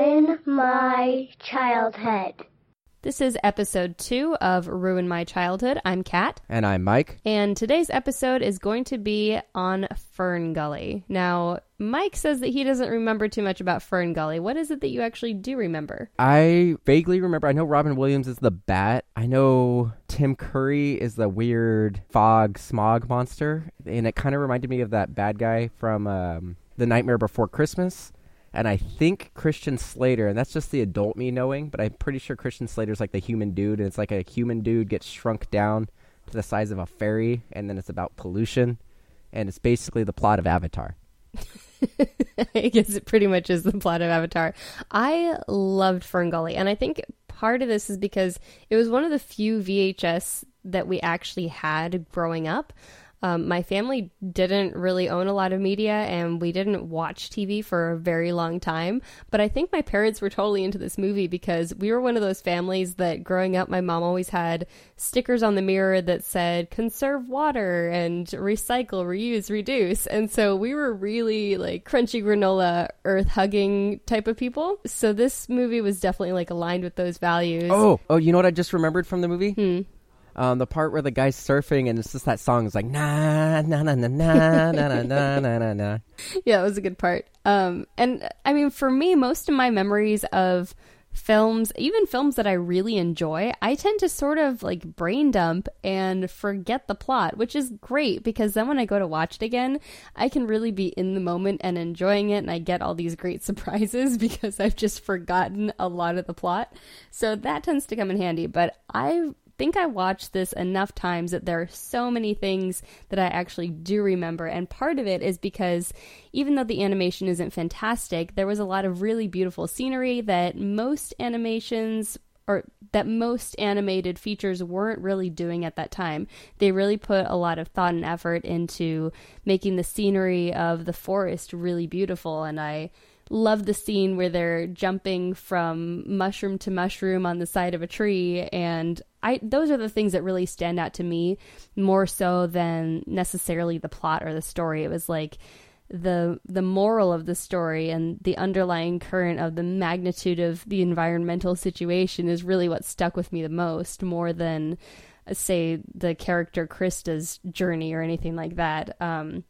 Ruin My Childhood. This is episode two of Ruin My Childhood. I'm Kat. And I'm Mike. And today's episode is going to be on Fern Gully. Now, Mike says that he doesn't remember too much about Fern Gully. What is it that you actually do remember? I vaguely remember. I know Robin Williams is the bat. I know Tim Curry is the weird fog smog monster. And it kind of reminded me of that bad guy from um, The Nightmare Before Christmas and I think Christian Slater, and that's just the adult me knowing, but I'm pretty sure Christian Slater's like the human dude, and it's like a human dude gets shrunk down to the size of a fairy, and then it's about pollution, and it's basically the plot of Avatar. I guess it pretty much is the plot of Avatar. I loved Ferngully, and I think part of this is because it was one of the few VHS that we actually had growing up. Um, my family didn't really own a lot of media and we didn't watch TV for a very long time. But I think my parents were totally into this movie because we were one of those families that growing up, my mom always had stickers on the mirror that said conserve water and recycle, reuse, reduce. And so we were really like crunchy granola, earth hugging type of people. So this movie was definitely like aligned with those values. Oh, oh, you know what I just remembered from the movie? Hmm. Um, the part where the guy's surfing and it's just that song is like na na na na na na na na na na. Yeah, it was a good part. Um, and I mean, for me, most of my memories of films, even films that I really enjoy, I tend to sort of like brain dump and forget the plot, which is great because then when I go to watch it again, I can really be in the moment and enjoying it and I get all these great surprises because I've just forgotten a lot of the plot. So that tends to come in handy, but I think I watched this enough times that there are so many things that I actually do remember. And part of it is because even though the animation isn't fantastic, there was a lot of really beautiful scenery that most animations or that most animated features weren't really doing at that time. They really put a lot of thought and effort into making the scenery of the forest really beautiful and I love the scene where they're jumping from mushroom to mushroom on the side of a tree and I those are the things that really stand out to me more so than necessarily the plot or the story. It was like the the moral of the story and the underlying current of the magnitude of the environmental situation is really what stuck with me the most more than uh, say the character Crysta's journey or anything like that. Um,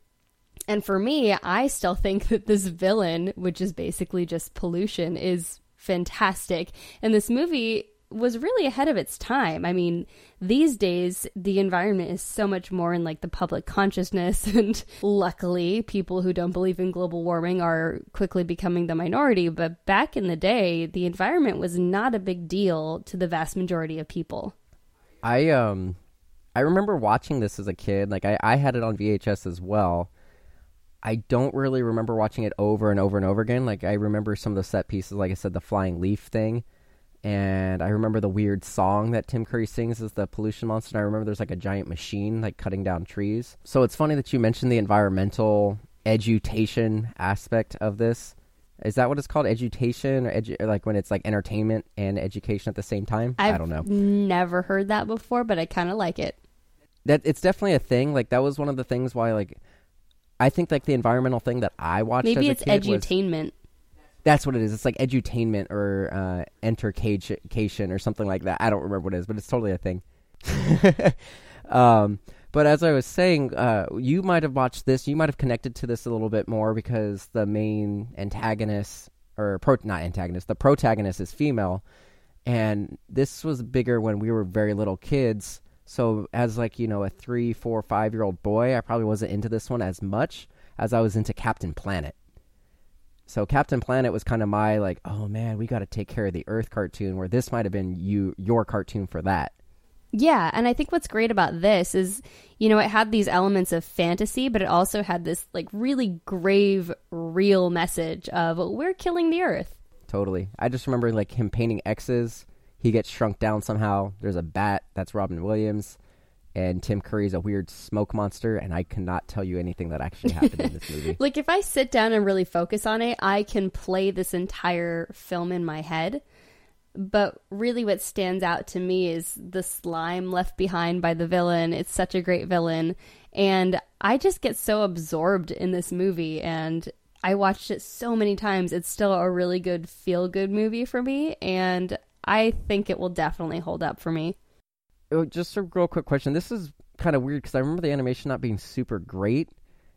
and for me, I still think that this villain, which is basically just pollution, is fantastic. And this movie was really ahead of its time. I mean, these days the environment is so much more in like the public consciousness and luckily people who don't believe in global warming are quickly becoming the minority, but back in the day the environment was not a big deal to the vast majority of people. I um I remember watching this as a kid. Like I, I had it on VHS as well. I don't really remember watching it over and over and over again. Like I remember some of the set pieces, like I said, the flying leaf thing, and I remember the weird song that Tim Curry sings as the pollution monster. And I remember there's like a giant machine like cutting down trees. So it's funny that you mentioned the environmental education aspect of this. Is that what it's called? Education or, edu- or like when it's like entertainment and education at the same time? I've I do not know. Never heard that before, but I kind of like it. That it's definitely a thing. Like that was one of the things why like I think like the environmental thing that I watched. Maybe as it's a kid was- edutainment. that's what it is. It's like edutainment or uh, entercation or something like that. I don't remember what it is, but it's totally a thing. um, but as I was saying, uh, you might have watched this. You might have connected to this a little bit more because the main antagonist or pro- not antagonist, the protagonist is female, and this was bigger when we were very little kids. So as like you know a three, four, five year old boy, I probably wasn't into this one as much as I was into Captain Planet. So Captain Planet was kind of my like, oh man, we got to take care of the Earth cartoon. Where this might have been you your cartoon for that. Yeah, and I think what's great about this is, you know, it had these elements of fantasy, but it also had this like really grave, real message of we're killing the earth. Totally. I just remember like him painting X's. He gets shrunk down somehow. There's a bat. That's Robin Williams. And Tim Curry's a weird smoke monster, and I cannot tell you anything that actually happened in this movie. Like if I sit down and really focus on it, I can play this entire film in my head. But really, what stands out to me is the slime left behind by the villain. It's such a great villain. And I just get so absorbed in this movie. And I watched it so many times. It's still a really good feel good movie for me, and I think it will definitely hold up for me. Oh, just a real quick question. This is kind of weird because I remember the animation not being super great,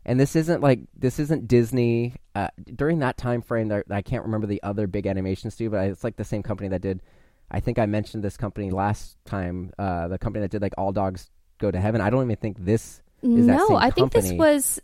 and this isn't like this isn't Disney. Uh, during that time frame, there, I can't remember the other big animation studio, but it's like the same company that did. I think I mentioned this company last time. Uh, the company that did like All Dogs Go to Heaven. I don't even think this is that no, same I think this was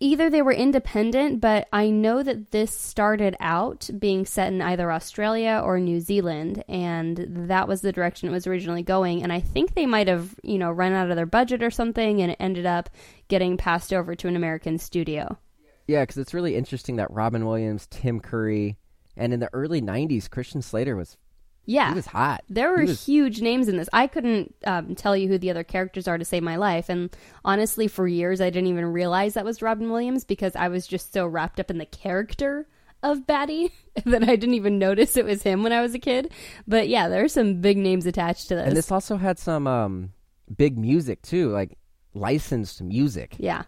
either they were independent, but I know that this started out being set in either Australia or New Zealand, and that was the direction it was originally going. And I think they might have, you know, run out of their budget or something, and it ended up getting passed over to an American studio. Yeah, because it's really interesting that Robin Williams, Tim Curry, and in the early '90s, Christian Slater was Yeah, he was hot. There were was- huge names in this. I couldn't um, tell you who the other characters are to save my life. And honestly, for years, I didn't even realize that was Robin Williams because I was just so wrapped up in the character of Batty that I didn't even notice it was him when I was a kid. But yeah, there are some big names attached to this. and this also had some um, big music too, like licensed music. yeah.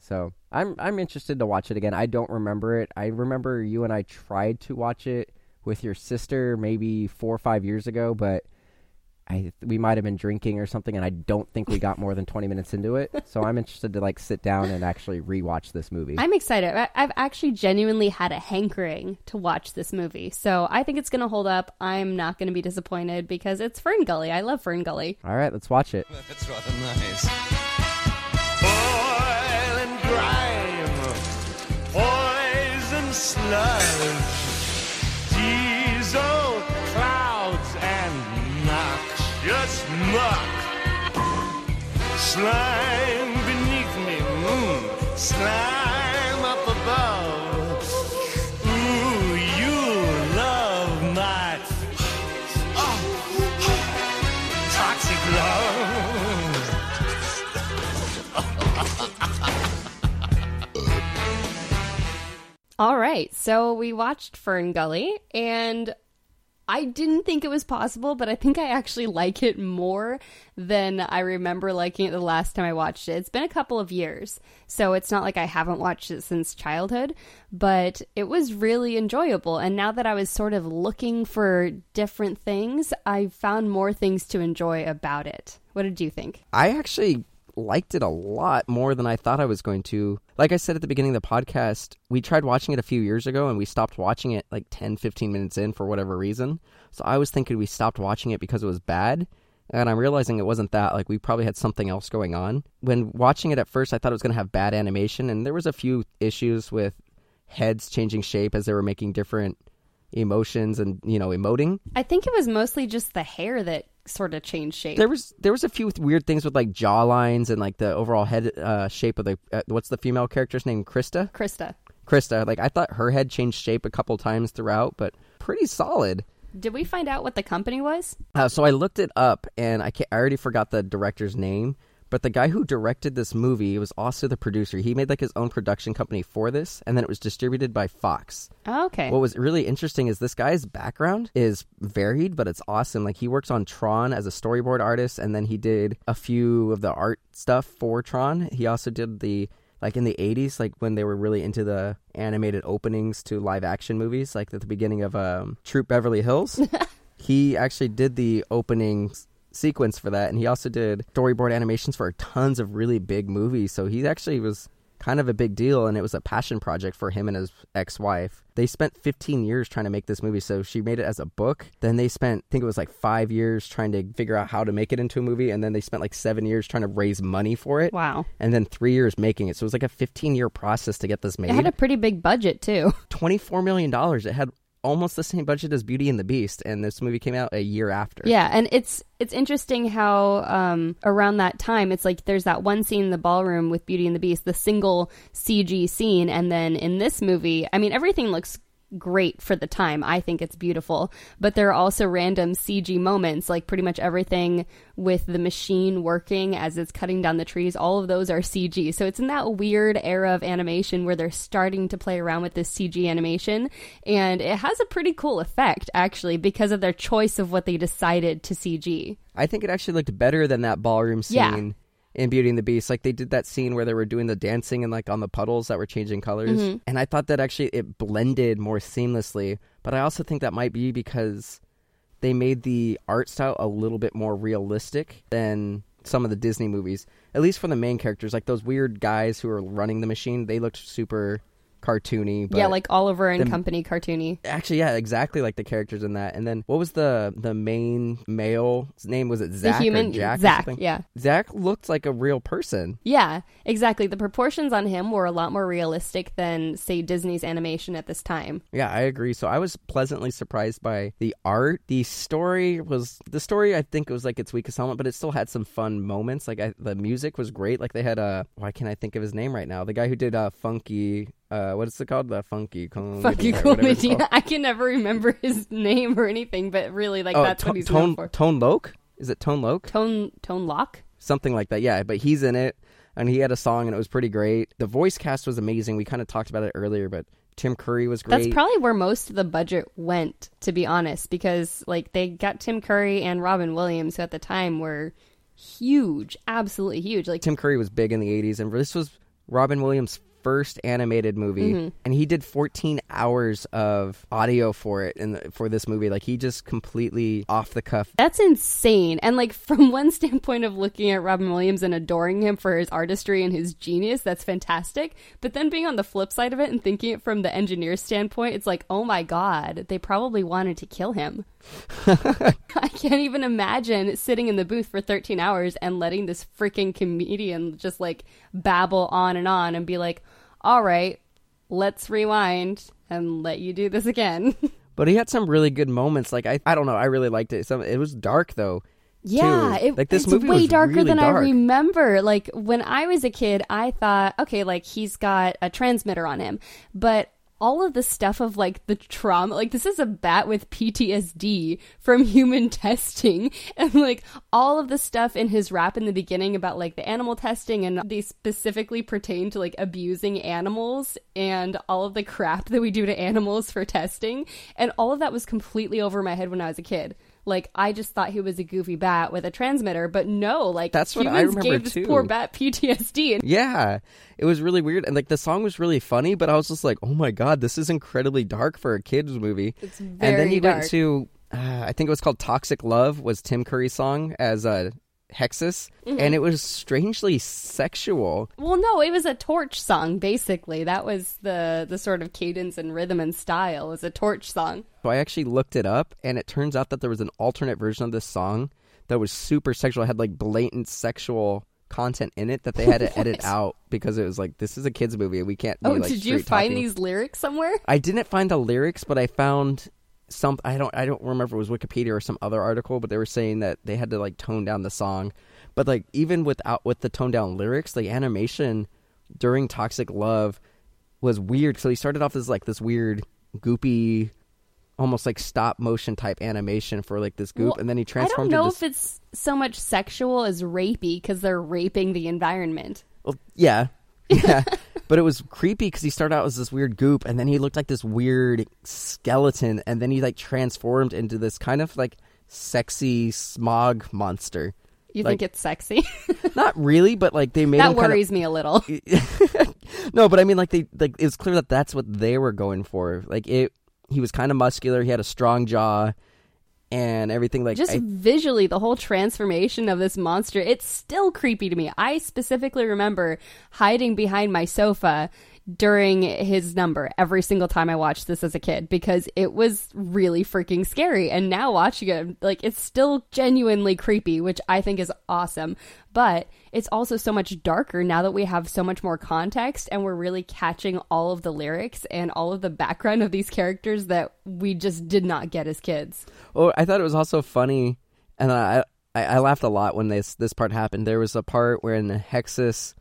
So I'm I'm interested to watch it again. I don't remember it. I remember you and I tried to watch it with your sister maybe four or five years ago, but I we might have been drinking or something, and I don't think we got more than twenty minutes into it. So I'm interested to like sit down and actually rewatch this movie. I'm excited. I- I've actually genuinely had a hankering to watch this movie. So I think it's going to hold up. I'm not going to be disappointed because it's Fern Gully. I love Fern Gully. All right, let's watch it. That's rather nice. Oil and grime, poison sludge, Slime beneath me, mm, slime up above. Ooh, you love my toxic love. All right, so we watched Fern Gully, and I didn't think it was possible, but I think I actually like it more than I remember liking it the last time I watched it. It's been a couple of years, so it's not like I haven't watched it since childhood, but it was really enjoyable. And now that I was sort of looking for different things, I found more things to enjoy about it. What did you think? I actually liked it a lot more than I thought I was going to. Like I said at the beginning of the podcast, we tried watching it a few years ago and we stopped watching it like 10, 15 minutes in for whatever reason. So I was thinking we stopped watching it because it was bad. And I'm realizing it wasn't that. Like, we probably had something else going on. When watching it at first, I thought it was going to have bad animation. And there was a few issues with heads changing shape as they were making different emotions and, you know, emoting. I think it was mostly just the hair that sort of change shape. There was there was a few weird things with like jaw lines and like the overall head uh, shape of the uh, what's the female character's name Crysta Crysta, Crysta like I thought her head changed shape a couple times throughout but pretty solid. did we find out what the company was? Uh, so I looked it up and I, I already forgot the director's name, but the guy who directed this movie was also the producer. He made like his own production company for this, and then it was distributed by Fox. Oh, okay. What was really interesting is this guy's background is varied, but it's awesome. Like he works on Tron as a storyboard artist, and then he did a few of the art stuff for Tron. He also did the like in the 80s like when they were really into the animated openings to live action movies like at the beginning of um, troop beverly hills he actually did the opening s- sequence for that and he also did storyboard animations for tons of really big movies so he actually was kind of a big deal and it was a passion project for him and his ex-wife. They spent 15 years trying to make this movie so she made it as a book. Then they spent i think it was like five years trying to figure out how to make it into a movie and then they spent like seven years trying to raise money for it. Wow. and then three years making it. So it was like a 15 year process to get this made It had a pretty big budget too. 24 million dollars. It had almost the same budget as beauty and the beast and this movie came out a year after. Yeah, and it's it's interesting how um, around that time it's like there's that one scene in the ballroom with Beauty and the Beast, the single CG scene, and then in this movie, I mean everything looks great for the time. I think it's beautiful, but there are also random CG moments, like pretty much everything with the machine working as it's cutting down the trees. All of those are CG, so it's in that weird era of animation where they're starting to play around with this CG animation, and it has a pretty cool effect actually because of their choice of what they decided to CG. I think it actually looked better than that ballroom scene Yeah. In Beauty and the Beast. Like they did that scene where they were doing the dancing and like on the puddles that were changing colors. Mhm. And I thought that actually it blended more seamlessly. But I also think that might be because they made the art style a little bit more realistic than some of the Disney movies. At least for the main characters, like those weird guys who are running the machine, they looked super cartoony. But yeah, like Oliver and the- Company cartoony. Actually, yeah, exactly like the characters in that. And then what was the the main male name? Was it The Zach human or Jack? Zach, yeah. Zach looked like a real person. Yeah, exactly. The proportions on him were a lot more realistic than, say, Disney's animation at this time. Yeah, I agree. So I was pleasantly surprised by the art. The story was the story. I think it was like its weakest element, but it still had some fun moments. Like I, the music was great. Like they had a why can't I think of his name right now? The guy who did uh, Funky. Uh, what is it called? The Funky Comedy. Fucking or cool whatever it's idea. called. I can never remember his name or anything, but really, like, Oh, that's To- what he's Tone known for. Tone Loc. Is it Tone Loc? Tone, Tone Lock? something like that. Yeah, but he's in it, and he had a song, and it was pretty great. The voice cast was amazing. We kind of talked about it earlier, but Tim Curry was great. That's probably where most of the budget went, to be honest, because like they got Tim Curry and Robin Williams, who at the time were huge, absolutely huge. Like Tim Curry was big in the '80s, and this was Robin Williams' first animated movie, Mm-hmm. and he did 14 hours of audio for it and for this movie. Like he just completely off the cuff. that's insane. And like from one standpoint of looking at Robin Williams and adoring him for his artistry and his genius, that's fantastic. But then being on the flip side of it and thinking it from the engineer's standpoint, it's like, oh my god, they probably wanted to kill him. I can't even imagine sitting in the booth for 13 hours and letting this freaking comedian just like babble on and on and be like, all right, let's rewind and let you do this again. But he had some really good moments. Like I, I don't know, I really liked it. Some it was dark though. Yeah, it, like this it's movie way darker really than I remember. Like when I was a kid, I thought, okay, like he's got a transmitter on him, but all of the stuff of like the trauma, like this is a bat with PTSD from human testing, and like all of the stuff in his rap in the beginning about like the animal testing, and they specifically pertain to like abusing animals and all of the crap that we do to animals for testing, and all of that was completely over my head when I was a kid. Like I just thought he was a goofy bat with a transmitter, but no, like That's what I remember, gave this too. poor bat PTSD. Yeah, it was really weird, and like the song was really funny, but I was just like, "Oh my god, this is incredibly dark for a kids movie." It's and then very you dark. went to, uh, I think it was called "Toxic Love" was Tim Curry's song as uh, Hexus, Mm-hmm. and it was strangely sexual. Well, no, it was a torch song. Basically, that was the the sort of cadence and rhythm and style. Was a torch song. So I actually looked it up, and it turns out that there was an alternate version of this song that was super sexual. It had like blatant sexual content in it that they had to edit out because it was like this is a kids movie. We can't. Be, Oh, like, did you find talking. these lyrics somewhere? I didn't find the lyrics, but I found some. I don't. I don't remember if it was Wikipedia or some other article, but they were saying that they had to like tone down the song. But like even without with the toned down lyrics, the animation during Toxic Love was weird. So he started off as like this weird goopy. Almost like stop motion type animation for like this goop, Well, and then he transformed I don't know into if it's so much sexual as rapey because they're raping the environment. Well, yeah, yeah, but it was creepy because he started out as this weird goop, and then he looked like this weird skeleton, and then he like transformed into this kind of like sexy smog monster. You Like- think it's sexy? Not really, but like they made that worries me a little. no, but I mean, like they like it was clear that that's what they were going for. Like it, he was kind of muscular. He had a strong jaw, and everything. Like just I- visually the whole transformation of this monster it's still creepy to me i specifically remember hiding behind my sofa during his number every single time i watched this as a kid because it was really freaking scary. And now watching it like it's still genuinely creepy which i think is awesome. But it's also so much darker now that we have so much more context and we're really catching all of the lyrics and all of the background of these characters that we just did not get as kids. Oh, I thought it was also funny, and I, I I laughed a lot when this this part happened. There was a part where in the Hexus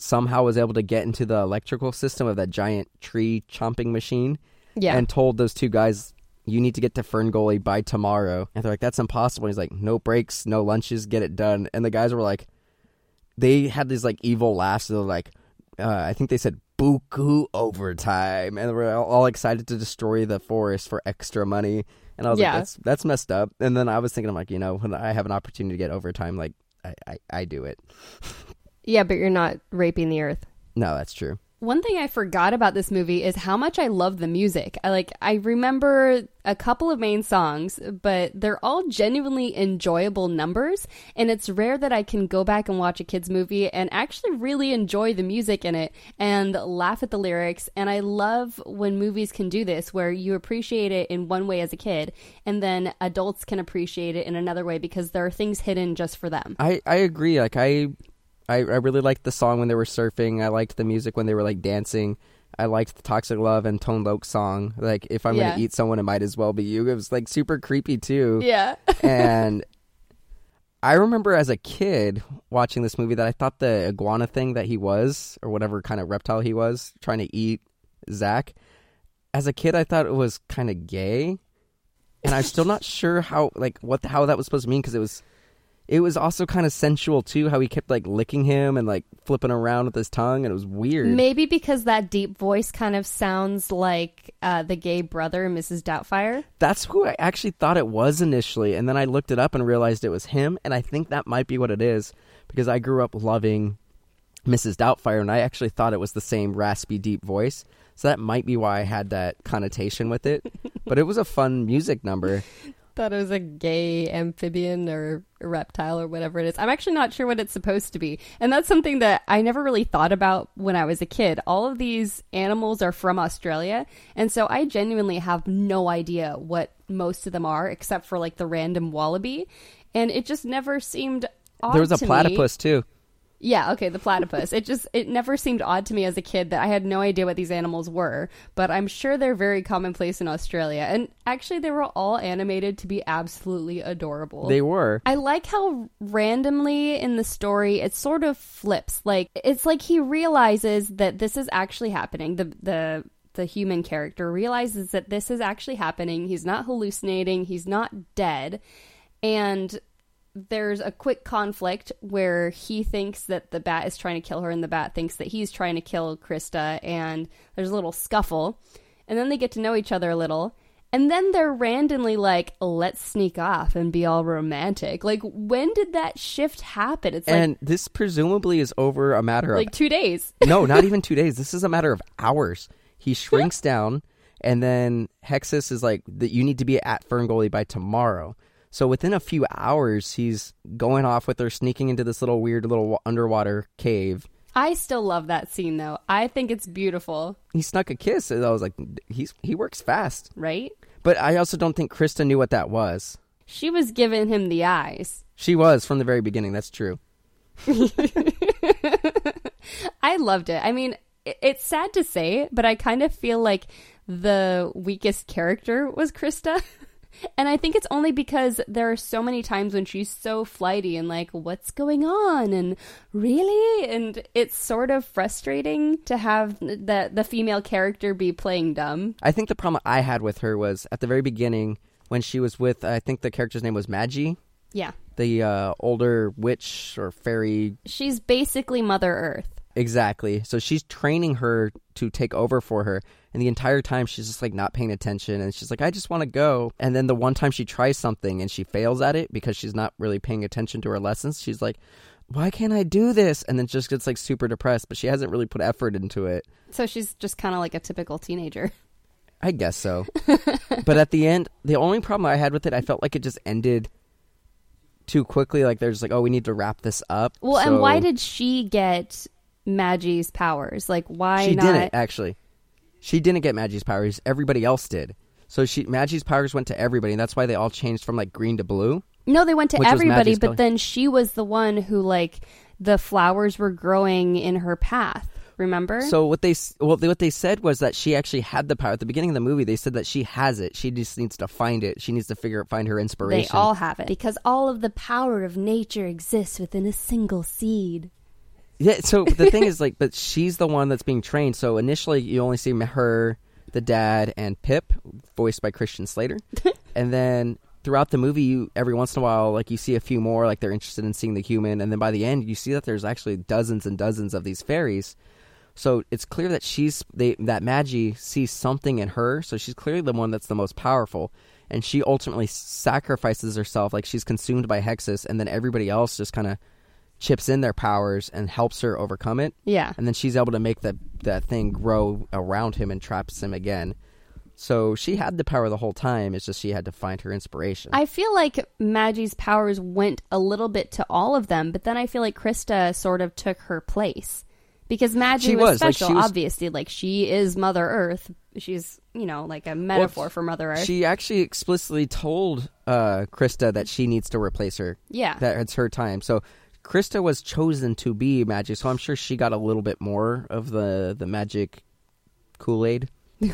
somehow was able to get into the electrical system of that giant tree chomping machine, yeah and told those two guys, "You need to get to Ferngully by tomorrow." And they're like, "That's impossible." he's like, "No breaks, no lunches, get it done." And the guys were like, they had these like evil laughs. They're like, uh, I think they said "buku overtime," and we're all, all excited to destroy the forest for extra money. And I was Yeah. like, that's that's messed up. And then I was thinking, I'm like, you know, when I have an opportunity to get overtime, like I I, I do it. Yeah, but you're not raping the earth. No, that's true. One thing I forgot about this movie is how much I love the music. I like I remember a couple of main songs, but they're all genuinely enjoyable numbers, and it's rare that I can go back and watch a kids movie and actually really enjoy the music in it and laugh at the lyrics. And I love when movies can do this where you appreciate it in one way as a kid and then adults can appreciate it in another way because there are things hidden just for them. I, I agree. Like I, I I really liked the song when they were surfing. I liked the music when they were like dancing. I liked the Toxic Love and Tone Loc song. Like if I'm Yeah. gonna eat someone, it might as well be you. It was like super creepy too. Yeah. and I remember as a kid watching this movie that I thought the iguana thing that he was, or whatever kind of reptile he was, trying to eat Zach. As a kid, I thought it was kind of gay, and I'm still not sure how, like, what the, how that was supposed to mean because it was, it was also kind of sensual too. How he kept like licking him and like flipping around with his tongue, and it was weird. Maybe because that deep voice kind of sounds like uh, the gay brother, Mrs. Doubtfire. That's who I actually thought it was initially, and then I looked it up and realized it was him, and I think that might be what it is because I grew up loving Mrs. Doubtfire, and I actually thought it was the same raspy, deep voice. So that might be why I had that connotation with it. but it was a fun music number. Thought it was a gay amphibian or reptile or whatever it is. I'm actually not sure what it's supposed to be. And that's something that I never really thought about when I was a kid. All of these animals are from Australia. And so I genuinely have no idea what most of them are, except for like the random wallaby. And it just never seemed odd there was a to me. platypus too. Yeah, okay, the platypus. it just it never seemed odd to me as a kid that I had no idea what these animals were, but I'm sure they're very commonplace in Australia. And actually they were all animated to be absolutely adorable. They were. I like how randomly in the story it sort of flips. Like it's like he realizes that this is actually happening. The the the human character realizes that this is actually happening. He's not hallucinating. He's not dead. And there's a quick conflict where he thinks that the bat is trying to kill her and the bat thinks that he's trying to kill Crysta and there's a little scuffle and then they get to know each other a little and then they're randomly like let's sneak off and be all romantic like when did that shift happen it's like and this presumably is over a matter of like 2 days no, not even two days. This is a matter of hours. He shrinks down, and then Hexus is like, "that you need to be at Ferngully by tomorrow." So within a few hours, he's going off with her, sneaking into this little weird little underwater cave. I still love that scene though I think it's beautiful He snuck a kiss, and I was like, "He's he works fast." right But I also don't think Crysta knew what that was. she was giving him the eyes She was from the very beginning. That's true. I loved it. I mean, it's sad to say, but I kind of feel like the weakest character was Crysta. And I think it's only because there are so many times when she's so flighty and like, what's going on? And really? And it's sort of frustrating to have the, the female character be playing dumb. I think the problem I had with her was at the very beginning when she was with. I think the character's name was Magi, Yeah. the uh, older witch or fairy She's basically Mother Earth. Exactly. So she's training her to take over for her. And the entire time she's just like not paying attention and she's like, I just want to go. And then the one time she tries something and she fails at it because she's not really paying attention to her lessons, she's like, Why can't I do this? And then just gets like super depressed, but she hasn't really put effort into it. So she's just kind of like a typical teenager. I guess so. but at the end, the only problem I had with it, I felt like it just ended too quickly. Like there's like, oh, we need to wrap this up. Well, and why did she get Magi's powers? Like, why she not? didn't actually. She didn't get Magi's powers. Everybody else did. So she Magi's powers went to everybody, and that's why they all changed from like green to blue. No, they went to everybody, but color. then she was the one who like the flowers were growing in her path. Remember? So what they well what they said was that she actually had the power at the beginning of the movie. They said that she has it. She just needs to find it. She needs to figure find her inspiration. they all have it because all of the power of nature exists within a single seed. Yeah. So the thing is like, but she's the one that's being trained. So initially, you only see her, the dad, and Pip, voiced by Christian Slater, and then throughout the movie, you every once in a while, like you see a few more, like they're interested in seeing the human, and then by the end, you see that there's actually dozens and dozens of these fairies. So it's clear that she's they that Magi sees something in her. So she's clearly the one that's the most powerful, and she ultimately sacrifices herself, like she's consumed by Hexus, and then everybody else just kind of chips in their powers and helps her overcome it. Yeah. And then she's able to make that that thing grow around him and traps him again. So she had the power the whole time. It's just she had to find her inspiration. I feel like Magi's powers went a little bit to all of them, but then I feel like Crysta sort of took her place. Because Maggie was, was, like, special, she was- obviously. Like, she is Mother Earth. She's, you know, like a metaphor for Mother Earth. She actually explicitly told uh, Crysta that she needs to replace her. Yeah. That it's her time. So Crysta was chosen to be magic, so I'm sure she got a little bit more of the, the magic Kool Aid.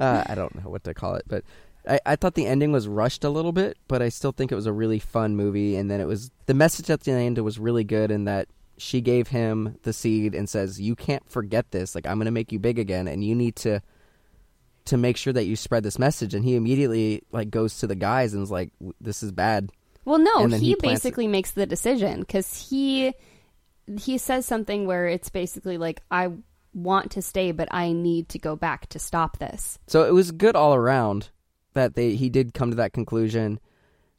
uh, I don't know what to call it, but I, I thought the ending was rushed a little bit, but I still think it was a really fun movie. And then it was the message at the end was really good in that she gave him the seed and says, "You can't forget this. Like I'm going to make you big again, and you need to." to make sure that you spread this message and he immediately like goes to the guys and is like this is bad Well, no, he, he basically makes the decision because he he says something where it's basically like, "I want to stay, but I need to go back to stop this." so it was good all around that they he did come to that conclusion.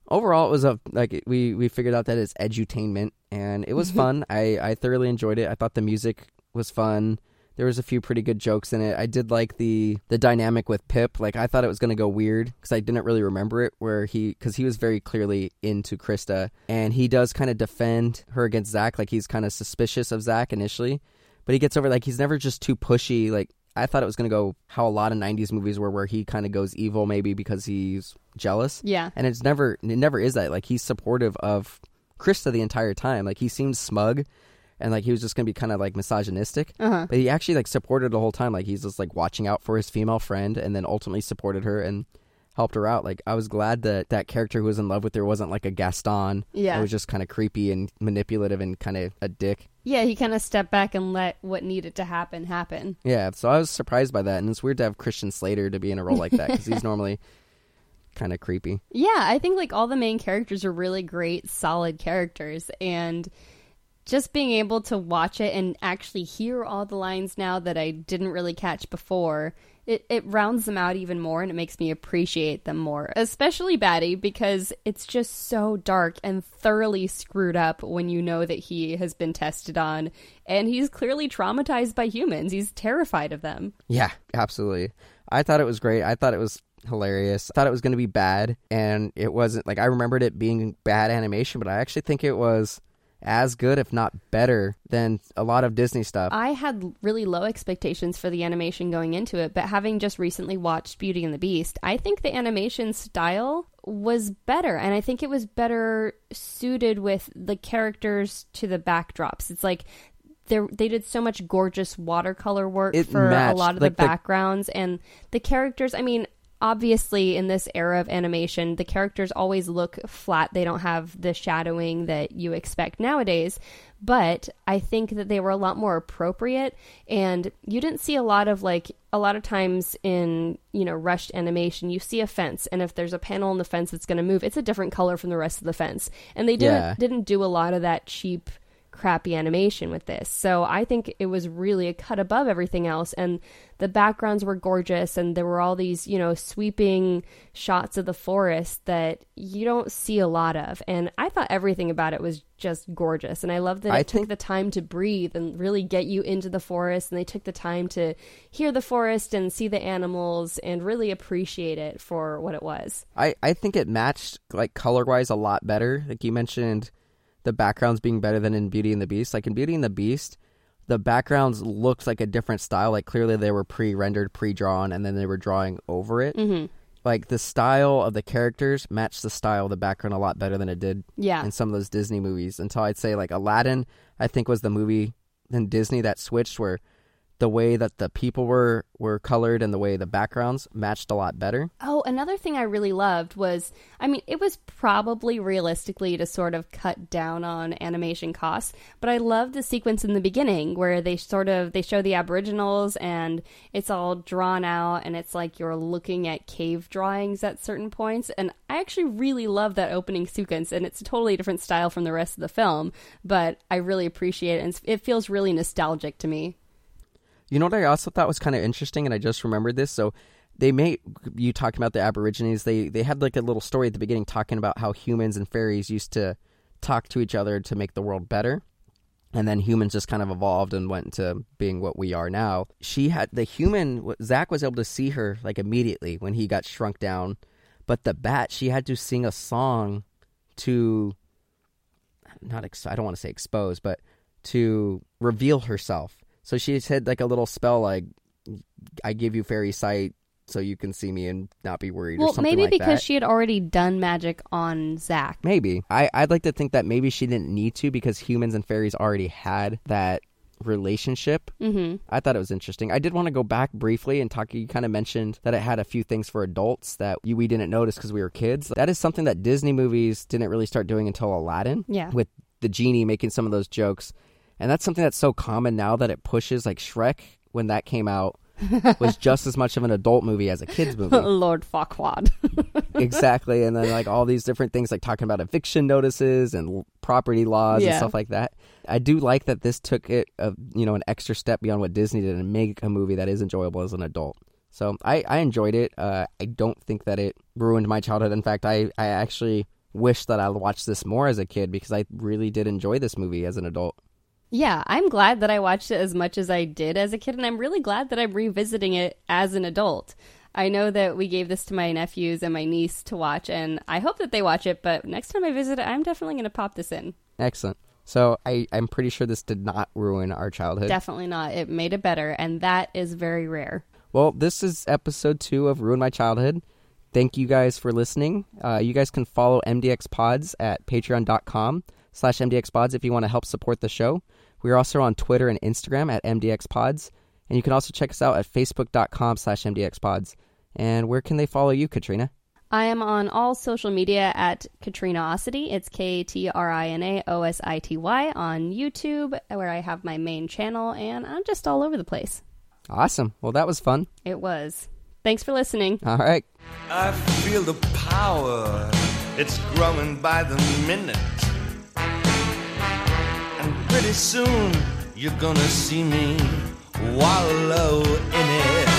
Overall it was a like we we figured out that it's edutainment and it was fun. I i thoroughly enjoyed it. I thought the music was fun there was a few pretty good jokes in it. I did like the the dynamic with pip. Like i thought it was going to go weird because i didn't really remember it where he because he was very clearly into Crysta. And he does kind of defend her against zach like he's kind of suspicious of zach initially but he gets over like he's never just too pushy. Like i thought it was going to go how a lot of 90s movies were where he kind of goes evil maybe because he's jealous. Yeah. and it's never it never is that. Like he's supportive of Crysta the entire time. Like he seems smug and like he was just gonna be kind of like misogynistic Uh-huh. but he actually like supported the whole time like he's just like watching out for his female friend and then ultimately supported her and helped her out like i was glad that that character who was in love with her wasn't like a gaston Yeah. it was just kind of creepy and manipulative and kind of a dick Yeah, he kind of stepped back and let what needed to happen happen. Yeah, so I was surprised by that, and it's weird to have Christian Slater to be in a role like that because he's normally kind of creepy. Yeah, I think like all the main characters are really great, solid characters, and just being able to watch it and actually hear all the lines now that I didn't really catch before, it, it rounds them out even more and it makes me appreciate them more. Especially Batty, because it's just so dark and thoroughly screwed up when you know that he has been tested on and he's clearly traumatized by humans. He's terrified of them. Yeah, absolutely. I thought it was great. I thought it was hilarious. I thought it was going to be bad, and it wasn't. Like I remembered it being bad animation, but I actually think it was as good, if not better, than a lot of Disney stuff. I had really low expectations for the animation going into it, but having just recently watched Beauty and the Beast, I think the animation style was better and I think it was better suited with the characters to the backdrops. It's like they they did so much gorgeous watercolor work It for matched, a lot of like, the the- backgrounds and the characters, I mean Obviously, in this era of animation, the characters always look flat. They don't have the shadowing that you expect nowadays but I think that they were a lot more appropriate and you didn't see a lot of like a lot of times in you know rushed animation you see a fence and if there's a panel on the fence that's going to move it's a different color from the rest of the fence and they didn't Yeah. didn't do a lot of that cheap crappy animation with this so I think it was really a cut above everything else and the backgrounds were gorgeous and there were all these you know sweeping shots of the forest that you don't see a lot of and I thought everything about it was just gorgeous and I love that it I took think- the time to breathe and really get you into the forest and they took the time to hear the forest and see the animals and really appreciate it for what it was. I, I think it matched like color wise a lot better. Like you mentioned the backgrounds being better than in Beauty and the Beast. Like in Beauty and the Beast, the backgrounds looked like a different style. Like clearly they were pre rendered, pre drawn, and then they were drawing over it. Mm-hmm. Like the style of the characters matched the style of the background a lot better than it did Yeah. in some of those Disney movies. Until I'd say like Aladdin, I think was the movie in Disney that switched where the way that the people were were colored and the way the backgrounds matched a lot better. Oh, another thing I really loved was I mean, it was probably realistically to sort of cut down on animation costs, but I loved the sequence in the beginning where they sort of they show the aboriginals and it's all drawn out and it's like you're looking at cave drawings at certain points and I actually really love that opening sequence and it's a totally different style from the rest of the film, but I really appreciate it and it feels really nostalgic to me. You know what I also thought was kind of interesting, and I just remembered this. So they made you talking about the Aborigines. They they had like a little story at the beginning talking about how humans and fairies used to talk to each other to make the world better. And then humans just kind of evolved and went into being what we are now. She had the human, Zach was able to see her like immediately when he got shrunk down. But the bat, she had to sing a song to, not, ex- I don't want to say expose, but to reveal herself. So she said like a little spell like, I give you fairy sight so you can see me and not be worried or Well, maybe like because that. she had already done magic on Zach. Maybe. I, I'd like to think that maybe she didn't need to because humans and fairies already had that relationship. Mm-hmm. I thought it was interesting. I did want to go back briefly and talk. You kind of mentioned that it had a few things for adults that you, we didn't notice because we were kids. That is something that Disney movies didn't really start doing until Aladdin. Yeah. With the genie making some of those jokes. And that's something that's so common now that it pushes like Shrek when that came out was just as much of an adult movie as a kids movie. Lord Farquaad. exactly and then like all these different things like talking about eviction notices and property laws and stuff like that. I do like that this took it a, you know an extra step beyond what disney did and make a movie that is enjoyable as an adult. So i i enjoyed it. Uh i don't think that it ruined my childhood. In fact i i actually wish that i watched this more as a kid because i really did enjoy this movie as an adult Yeah, I'm glad that I watched it as much as I did as a kid, and I'm really glad that I'm revisiting it as an adult. I know that we gave this to my nephews and my niece to watch, and I hope that they watch it, but next time I visit I'm definitely going to pop this in. excellent so i i'm pretty sure this did not ruin our childhood Definitely not. It made it better, and that is very rare. Well, this is episode two of Ruin My Childhood. Thank you guys for listening. Uh, you guys can follow MDX Pods at patreon.com slash MDX Pods if you want to help support the show. We are also on Twitter and Instagram at MDX Pods. And you can also check us out at facebook.com slash MDX Pods. And where can they follow you, Katrina? I am on all social media at Katrina Osity. It's K T R I N A O S I T Y on YouTube, where I have my main channel, and I'm just all over the place. Awesome. Well, that was fun. It was. Thanks for listening. All right. I feel the power, it's growing by the minute. Pretty soon you're gonna see me wallow in it.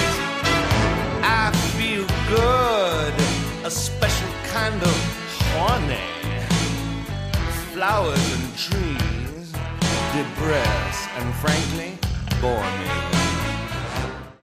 I feel good, a special kind of horny. Flowers and trees depress and frankly bore me.